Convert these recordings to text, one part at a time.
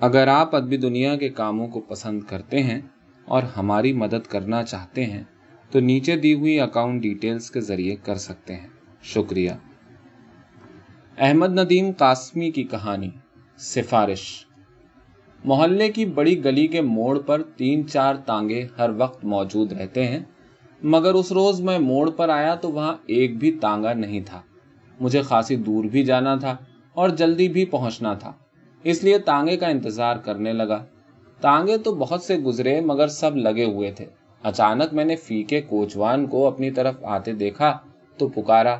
اگر آپ ادبی دنیا کے کاموں کو پسند کرتے ہیں اور ہماری مدد کرنا چاہتے ہیں، تو نیچے دی ہوئی اکاؤنٹ ڈیٹیلز کے ذریعے کر سکتے ہیں۔ شکریہ۔ احمد ندیم قاسمی کی کہانی۔ سفارش۔ محلے کی بڑی گلی کے موڑ پر تین چار تانگے ہر وقت موجود رہتے ہیں، مگر اس روز میں موڑ پر آیا تو وہاں ایک بھی تانگا نہیں تھا۔ مجھے خاصی دور بھی جانا تھا اور جلدی بھی پہنچنا تھا۔ اس لیے تانگے کا انتظار کرنے لگا۔ تانگے تو بہت سے گزرے مگر سب لگے ہوئے تھے۔ اچانک میں نے فیکے کوچوان کو اپنی طرف آتے دیکھا تو پکارا،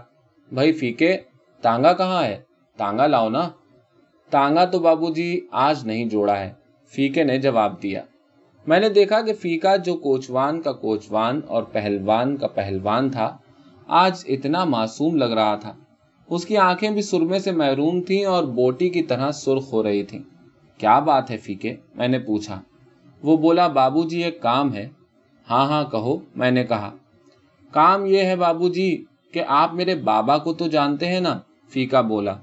بھائی فیکے، تانگا کہاں ہے؟ تانگا لاؤ نا۔ تانگا تو بابو جی آج نہیں جوڑا ہے۔ فیکے نے جواب دیا۔ میں نے دیکھا کہ فیکا جو کوچوان کا کوچوان اور پہلوان کا پہلوان تھا، آج اتنا معصوم لگ رہا تھا۔ اس کی آنکھیں بھی سرمے سے محروم تھیں اور بوٹی کی طرح سرخ ہو رہی تھیں۔ کیا بات ہے فیکے؟ میں نے پوچھا۔ وہ بولا، بابو جی ایک کام ہے۔ ہاں ہاں کہو۔ میں نے کہا۔ کام یہ ہے بابو جی کہ آپ میرے بابا کو تو جانتے ہیں نا؟ فیکا بولا۔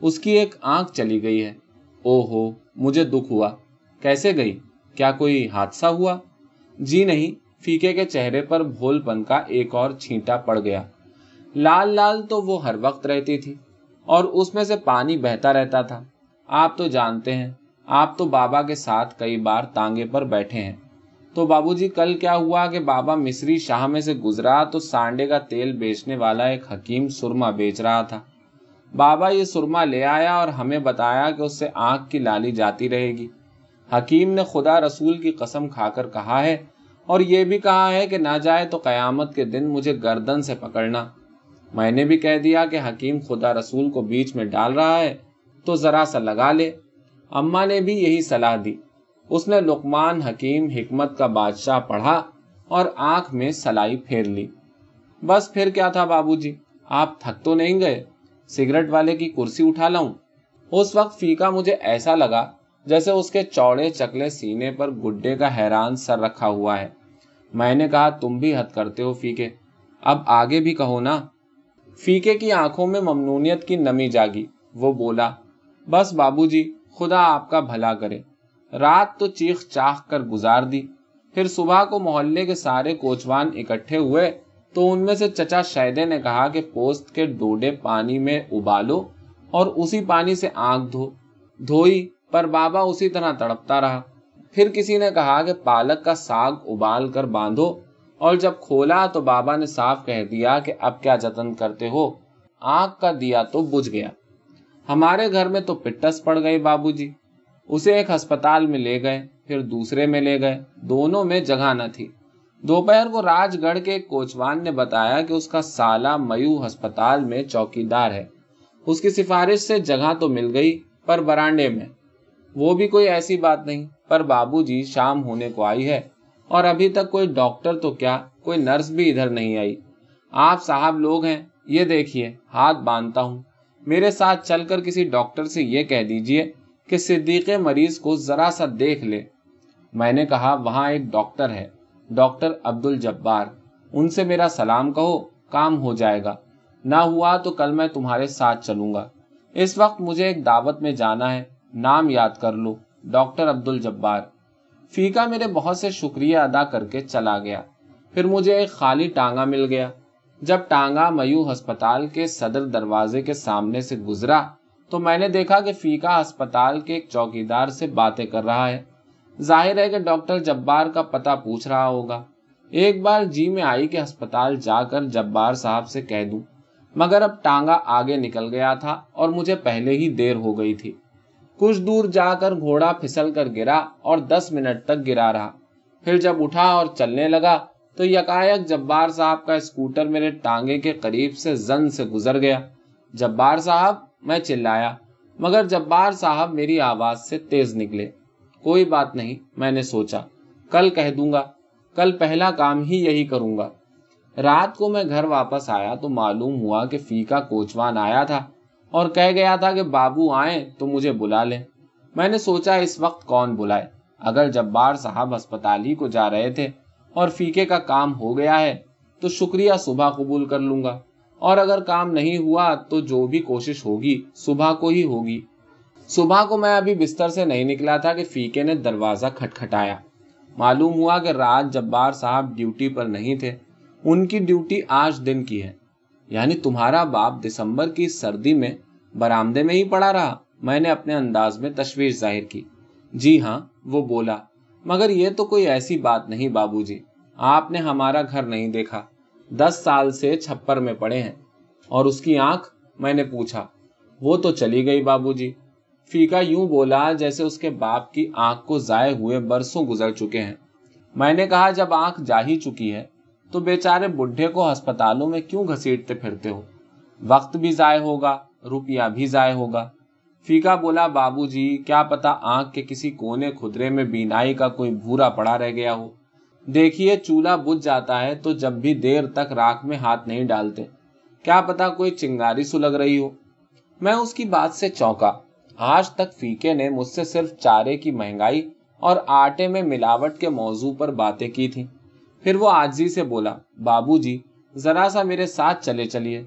اس کی ایک آنکھ چلی گئی ہے۔ او ہو مجھے دکھ ہوا۔ کیسے گئی؟ کیا کوئی حادثہ ہوا؟ جی نہیں، فیکے کے چہرے پر بھول پن کا ایک اور چھینٹا پڑ گیا۔ لال لال تو وہ ہر وقت رہتی تھی اور اس میں سے پانی بہتا رہتا تھا۔ آپ تو جانتے ہیں، آپ تو بابا کے ساتھ کئی بار تانگے پر بیٹھے ہیں۔ تو بابو جی کل کیا ہوا کہ بابا مصری شاہ میں سے گزرا تو سانڈے کا تیل بیچنے والا ایک حکیم سرما بیچ رہا تھا۔ بابا یہ سرما لے آیا اور ہمیں بتایا کہ اس سے آنکھ کی لالی جاتی رہے گی۔ حکیم نے خدا رسول کی قسم کھا کر کہا ہے اور یہ بھی کہا ہے کہ نہ جائے تو قیامت کے دن مجھے گردن سے پکڑنا۔ میں نے بھی کہہ دیا کہ حکیم خدا رسول کو بیچ میں ڈال رہا ہے، تو ذرا سا لگا لے۔ اما نے بھی یہی صلاح دی۔ اس نے لقمان حکیم حکمت کا بادشاہ پڑھا اور آنکھ میں سلائی پھیر لی۔ بس پھر کیا تھا بابو جی؟ آپ تھک تو نہیں گئے؟ سگریٹ والے کی کرسی اٹھا لاؤں؟ اس وقت فیکا مجھے ایسا لگا جیسے اس کے چوڑے چکلے سینے پر گڈے کا حیران سر رکھا ہوا ہے۔ میں نے کہا، تم بھی حد کرتے ہو فیکے۔ اب آگے بھی کہو نا۔ فیکے کی آنکھوں میں ممنونیت کی نمی جاگی۔ وہ بولا، بس بابو جی خدا آپ کا بھلا کرے۔ رات تو چیخ چاخ کر گزار دی۔ پھر صبح کو محلے کے سارے کوچوان اکٹھے ہوئے تو ان میں سے چچا شیدے نے کہا کہ پوست کے ڈوڈے پانی میں ابالو اور اسی پانی سے آنکھ دھو۔ دھوئی، پر بابا اسی طرح تڑپتا رہا۔ پھر کسی نے کہا کہ پالک کا ساگ ابال کر باندھو۔ اور جب کھولا تو بابا نے صاف کہہ دیا کہ اب کیا جتن کرتے ہو؟ آنکھ کا دیا تو بجھ گیا۔ ہمارے گھر میں تو پٹس پڑ گئی بابو جی۔ اسے ایک ہسپتال میں لے گئے، پھر دوسرے میں لے گئے۔ دونوں میں جگہ نہ تھی۔ دوپہر کو راج گڑھ کے کوچوان نے بتایا کہ اس کا سالہ میو ہسپتال میں چوکی دار ہے۔ اس کی سفارش سے جگہ تو مل گئی، پر برانڈے میں۔ وہ بھی کوئی ایسی بات نہیں، پر بابو جی شام ہونے کو آئی ہے۔ اور ابھی تک کوئی ڈاکٹر تو کیا؟ کوئی نرس بھی ادھر نہیں آئی۔ آپ صاحب لوگ ہیں، یہ دیکھیے، ہاتھ باندھتا ہوں۔ میرے ساتھ چل کر کسی ڈاکٹر سے یہ کہہ دیجیے کہ صدیق مریض کو ذرا سا دیکھ لے۔ میں نے کہا، وہاں ایک ڈاکٹر ہے، ڈاکٹر عبد الجبار ان سے میرا سلام کہو، کام ہو جائے گا۔ نہ ہوا تو کل میں تمہارے ساتھ چلوں گا۔ اس وقت مجھے ایک دعوت میں جانا ہے، نام یاد کر لو، ڈاکٹر عبد الجبار فیکا میرے بہت سے شکریہ ادا کر کے چلا گیا۔ پھر مجھے ایک خالی ٹانگا مل گیا۔ جب ٹانگا میو ہسپتال کے صدر دروازے کے سامنے سے گزرا، تو میں نے دیکھا کہ فیکا ہسپتال کے ایک چوکیدار سے باتیں کر رہا ہے۔ ظاہر ہے کہ ڈاکٹر جبار کا پتہ پوچھ رہا ہوگا۔ ایک بار جی میں آئی کہ ہسپتال جا کر جبار صاحب سے کہہ دوں، مگر اب ٹانگا آگے نکل گیا تھا اور مجھے پہلے ہی دیر ہو گئی تھی۔ کچھ دور جا کر گھوڑا پھسل کر گرا اور دس منٹ تک گرا رہا۔ پھر جب اٹھا اور چلنے لگا تو یکایک جبار صاحب کا اسکوٹر میرے ٹانگے کے قریب سے زن سے گزر گیا۔ جبار صاحب، میں چلایا، مگر جبار صاحب میری آواز سے تیز نکلے۔ کوئی بات نہیں، میں نے سوچا، کل کہہ دوں گا، کل پہلا کام ہی یہی کروں گا۔ رات کو میں گھر واپس آیا تو معلوم ہوا کہ فیکا کوچوان آیا تھا۔ اور کہہ گیا تھا کہ بابو آئیں تو مجھے بلا لیں۔ میں نے سوچا اس وقت کون بلائے۔ اگر جبار صاحب اسپتال ہی کو جا رہے تھے اور فیکے کا کام ہو گیا ہے تو شکریہ صبح قبول کر لوں گا۔ اور اگر کام نہیں ہوا تو جو بھی کوشش ہوگی صبح کو ہی ہوگی۔ صبح کو میں ابھی بستر سے نہیں نکلا تھا کہ فیکے نے دروازہ کھٹکھٹایا۔ معلوم ہوا کہ رات جبار صاحب ڈیوٹی پر نہیں تھے۔ ان کی ڈیوٹی آج دن کی ہے۔ یعنی تمہارا باپ دسمبر کی سردی میں برامدے میں ہی پڑا رہا۔ میں نے اپنے انداز میں تشویش ظاہر کی۔ جی ہاں وہ بولا، مگر یہ تو کوئی ایسی بات نہیں بابو جی۔ آپ نے ہمارا گھر نہیں دیکھا۔ دس سال سے چھپر میں پڑے ہیں۔ اور اس کی آنکھ میں نے پوچھا، وہ تو چلی گئی بابو جی۔ فیکا یوں بولا جیسے اس کے باپ کی آنکھ کو ضائع ہوئے برسوں گزر چکے ہیں۔ میں نے کہا، جب آنکھ جا ہی چکی ہے تو بیچارے بڈھے کو ہسپتالوں میں کیوں گھسیٹتے پھرتے ہو؟ وقت بھی ضائع ہوگا، روپیہ بھی ضائع ہوگا۔ فیکا بولا، بابو جی کیا پتا آنکھ کے کسی کونے خدرے میں بینائی کا کوئی بھورا پڑا رہ گیا ہو۔ دیکھیے، چولہا بجھ جاتا ہے تو جب بھی دیر تک راکھ میں ہاتھ نہیں ڈالتے۔ کیا پتا کوئی چنگاری سلگ رہی ہو۔ میں اس کی بات سے چونکا۔ آج تک فیکے نے مجھ سے صرف چارے کی مہنگائی اور آٹے میں ملاوٹ کے موضوع پر باتیں کی تھی پھر وہ آجزی سے بولا، بابو جی ذرا سا میرے ساتھ چلے چلیے۔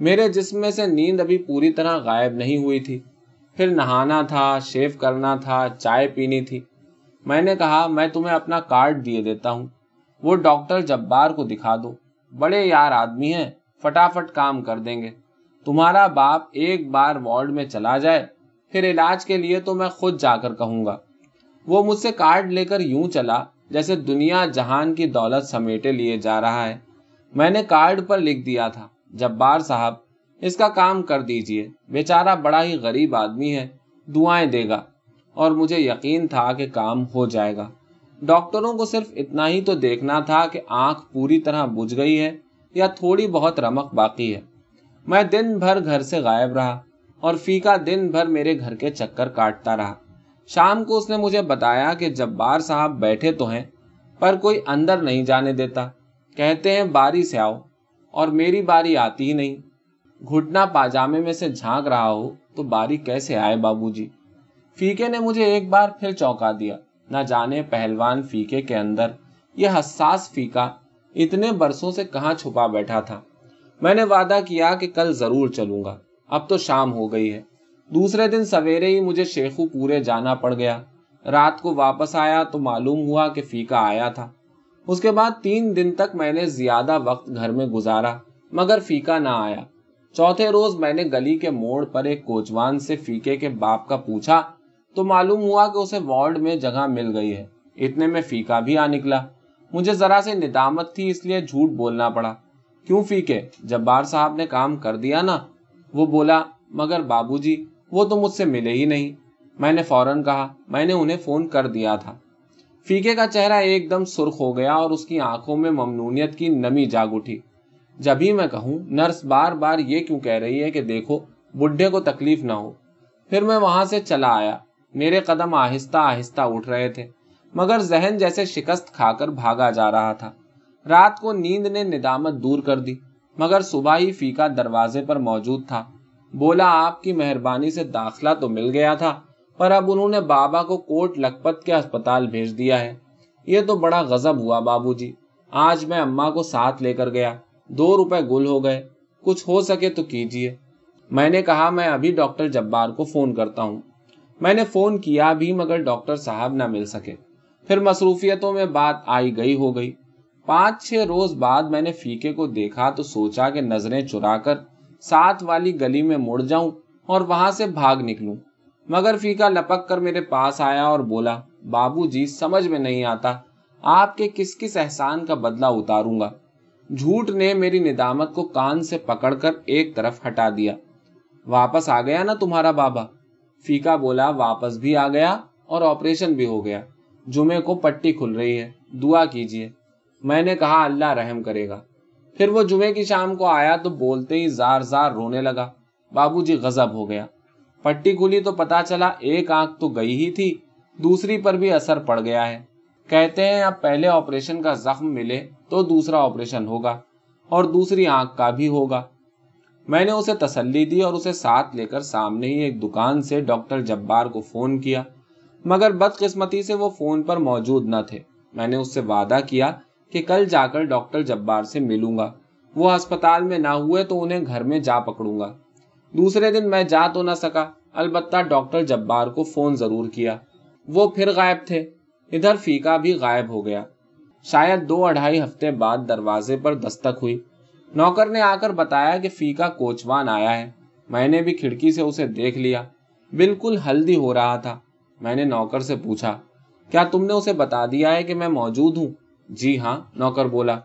میرے جسم میں سے نیند ابھی پوری طرح غائب نہیں ہوئی تھی۔ پھر نہانا تھا، شیو کرنا تھا، چائے پینی تھی۔ میں نے کہا، میں تمہیں اپنا کارڈ دیے دیتا ہوں۔ وہ ڈاکٹر جبار کو دکھا دو۔ بڑے یار آدمی ہیں، فٹافٹ کام کر دیں گے۔ تمہارا باپ ایک بار وارڈ میں چلا جائے، پھر علاج کے لیے تو میں خود جا کر کہوں گا۔ وہ مجھ سے کارڈ لے کر یوں چلا جیسے دنیا جہان کی دولت سمیٹے لیے جا رہا ہے، میں نے کارڈ پر لکھ دیا تھا، جبار صاحب، اس کا کام کر دیجیے۔ بیچارہ بڑا ہی غریب آدمی ہے، دعائیں دے گا۔ اور مجھے یقین تھا کہ کام ہو جائے گا۔ ڈاکٹروں کو صرف اتنا ہی تو دیکھنا تھا کہ آنکھ پوری طرح بجھ گئی ہے یا تھوڑی بہت رمق باقی ہے۔ میں دن بھر گھر سے غائب رہا اور فیکا دن بھر میرے گھر کے چکر کاٹتا رہا۔ شام کو اس نے مجھے بتایا کہ جبار صاحب بیٹھے تو ہیں، پر کوئی اندر نہیں جانے دیتا۔ کہتے ہیں، باری سے آؤ، اور میری باری آتی ہی نہیں۔ گھٹنا پاجامے میں سے جھانک رہا ہو، تو باری کیسے آئے بابو جی؟ فیکے نے مجھے ایک بار پھر چوکا دیا۔ نہ جانے پہلوان فیکے کے اندر یہ حساس فیکا اتنے برسوں سے کہاں چھپا بیٹھا تھا۔ میں نے وعدہ کیا کہ کل ضرور چلوں گا۔ اب تو شام ہو گئی ہے۔ دوسرے دن سویرے ہی مجھے شیخو پورے جانا پڑ گیا۔ رات کو واپس آیا تو معلوم ہوا کہ فیکا آیا تھا۔ اس کے بعد تین دن تک میں نے زیادہ وقت گھر میں گزارا، مگر فیکا نہ آیا۔ چوتھے روز میں نے گلی کے موڑ پر ایک کوچوان سے فیکے کے باپ کا پوچھا، تو معلوم ہوا کہ اسے وارڈ میں جگہ مل گئی ہے۔ اتنے میں فیکا بھی آ نکلا۔ مجھے ذرا سے ندامت تھی، اس لیے جھوٹ بولنا پڑا۔ کیوں فیکے؟ جب بار صاحب نے کام کر دیا نا؟ وہ بولا، مگر بابو جی وہ تو مجھ سے ملے ہی نہیں۔ میں نے فوراً کہا، میں نے انہیں فون کر دیا تھا۔ فیکے کا چہرہ ایک دم سرخ ہو گیا اور اس کی آنکھوں میں ممنونیت کی نمی جاگ اٹھی۔ جبھی میں کہوں، نرس بار بار یہ کیوں کہہ رہی ہے کہ دیکھو، بڈھے کو تکلیف نہ ہو۔ پھر میں وہاں سے چلا آیا۔ میرے قدم آہستہ آہستہ اٹھ رہے تھے، مگر ذہن جیسے شکست کھا کر بھاگا جا رہا تھا۔ رات کو نیند نے ندامت دور کر دی، مگر صبح ہی فیکا دروازے پر موجود تھا۔ بولا آپ کی مہربانی سے داخلہ تو مل گیا تھا، پر اب انہوں نے بابا کو کوٹ لکھپت کے اسپتال بھیج دیا ہے۔ یہ تو بڑا غزب ہوا بابو جی۔ آج میں اما کو ساتھ لے کر گیا۔ دو روپے گل ہو گئے۔ کچھ ہو سکے تو کیجیے میں نے کہا، میں ابھی ڈاکٹر جبار کو فون کرتا ہوں۔ میں نے فون کیا بھی، مگر ڈاکٹر صاحب نہ مل سکے۔ پھر مصروفیتوں میں بات آئی گئی ہو گئی۔ پانچ چھ روز بعد میں نے فیکے کو دیکھا تو سوچا کہ نظریں چرا کر ساتھ والی گلی میں مڑ جاؤں اور وہاں سے بھاگ نکلوں۔ مگر فیکا لپک کر میرے پاس آیا اور بولا، بابو جی سمجھ میں نہیں آتا۔ آپ کے کس کس احسان کا بدلہ اتاروں گا؟ جھوٹ نے میری ندامت کو کان سے پکڑ کر ایک طرف ہٹا دیا۔ واپس آ گیا نا تمہارا بابا؟ فیکا بولا، واپس بھی آ گیا اور آپریشن بھی ہو گیا۔ جمعے کو پٹی کھل رہی ہے۔ دعا کیجیے میں نے کہا، اللہ رحم کرے گا۔ پھر وہ جمعے کی شام کو آیا تو بولتے ہی زار زار رونے لگا۔ بابو جی غزب ہو گیا۔ پٹی کھلی تو پتا چلا ایک آنکھ تو گئی ہی تھی، دوسری پر بھی اثر پڑ گیا ہے۔ کہتے ہیں اب پہلے آپریشن کا زخم ملے تو دوسرا آپریشن ہوگا اور دوسری آنکھ کا بھی ہوگا۔ میں نے اسے تسلی دی اور اسے ساتھ لے کر سامنے ہی ایک دکان سے ڈاکٹر جبار کو فون کیا، مگر بدقسمتی سے وہ فون پر موجود نہ تھے۔ میں نے اس سے وعدہ کیا کہ کل جا کر ڈاکٹر جبار سے ملوں گا۔ وہ ہسپتال میں نہ ہوئے تو انہیں گھر میں جا پکڑوں گا۔ دوسرے دن میں جا تو نہ سکا، البتہ ڈاکٹر جبار کو فون ضرور کیا۔ وہ پھر غائب تھے۔ ادھر فیکا بھی غائب ہو گیا۔ شاید دو اڑھائی ہفتے بعد دروازے پر دستک ہوئی۔ نوکر نے آ کر بتایا کہ فیکا کوچوان آیا ہے۔ میں نے بھی کھڑکی سے اسے دیکھ لیا۔ بالکل ہلدی ہو رہا تھا۔ میں نے نوکر سے پوچھا، کیا تم نے اسے بتا دیا ہے کہ میں موجود ہوں؟ جی ہاں نوکر بولا،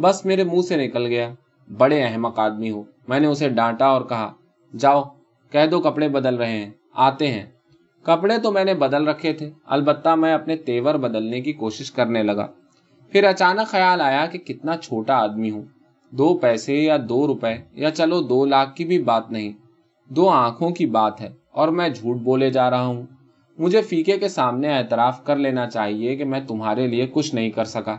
بس میرے منہ سے نکل گیا۔ بڑے احمق آدمی ہو، میں نے اسے ڈانٹا اور کہا، جاؤ، کہہ دو کپڑے بدل رہے ہیں، آتے ہیں۔ کپڑے تو میں نے بدل رکھے تھے، البتہ میں اپنے تیور بدلنے کی کوشش کرنے لگا۔ پھر اچانک خیال آیا کہ کتنا چھوٹا آدمی ہوں۔ دو پیسے یا دو روپے، یا چلو دو لاکھ کی بھی بات نہیں۔ دو آنکھوں کی بات ہے اور میں جھوٹ بولے جا رہا ہوں۔ مجھے فیکے کے سامنے اعتراف کر لینا چاہیے کہ میں تمہارے لیے کچھ نہیں کر سکا۔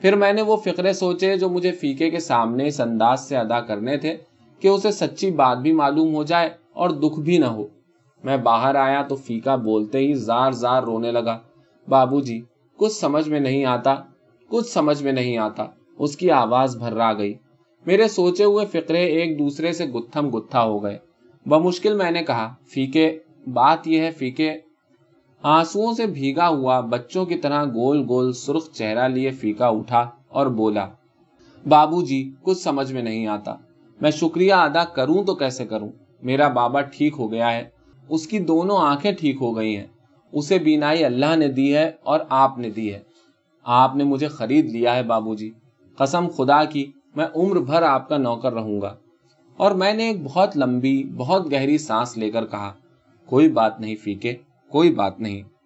پھر میں نے وہ فکرے سوچے جو مجھے فیکے کے سامنے اس انداز سے ادا کرنے تھے کہ اسے سچی بات بھی معلوم ہو جائے اور دکھ بھی نہ ہو۔ میں باہر آیا تو فیکا بولتے ہی زار زار رونے لگا۔ بابو جی کچھ سمجھ میں نہیں آتا، کچھ سمجھ میں نہیں آتا۔ اس کی آواز بھر گئی۔ میرے سوچے ہوئے فکرے ایک دوسرے سے گتھم گتھا ہو گئے۔ بمشکل میں نے کہا، فیکے، بات یہ ہے، فیکے آنسو سے بھیگا ہوا بچوں کی طرح گول گول سرخ چہرہ لیے فیکا اٹھا اور بولا، بابو جی کچھ سمجھ میں نہیں آتا۔ میں شکریہ ادا کروں تو کیسے کروں؟ میرا بابا ٹھیک ہو گیا ہے۔ اس کی دونوں آنکھیں ٹھیک ہو گئی ہیں۔ اسے بینائی اللہ نے دی ہے اور آپ نے دی ہے۔ آپ نے مجھے خرید لیا ہے، بابو جی۔ قسم خدا کی، میں عمر بھر آپ کا نوکر رہوں گا۔ اور میں نے ایک بہت لمبی، بہت گہری سانس لے کر کہا، کوئی بات نہیں، فیکے۔ کوئی بات نہیں۔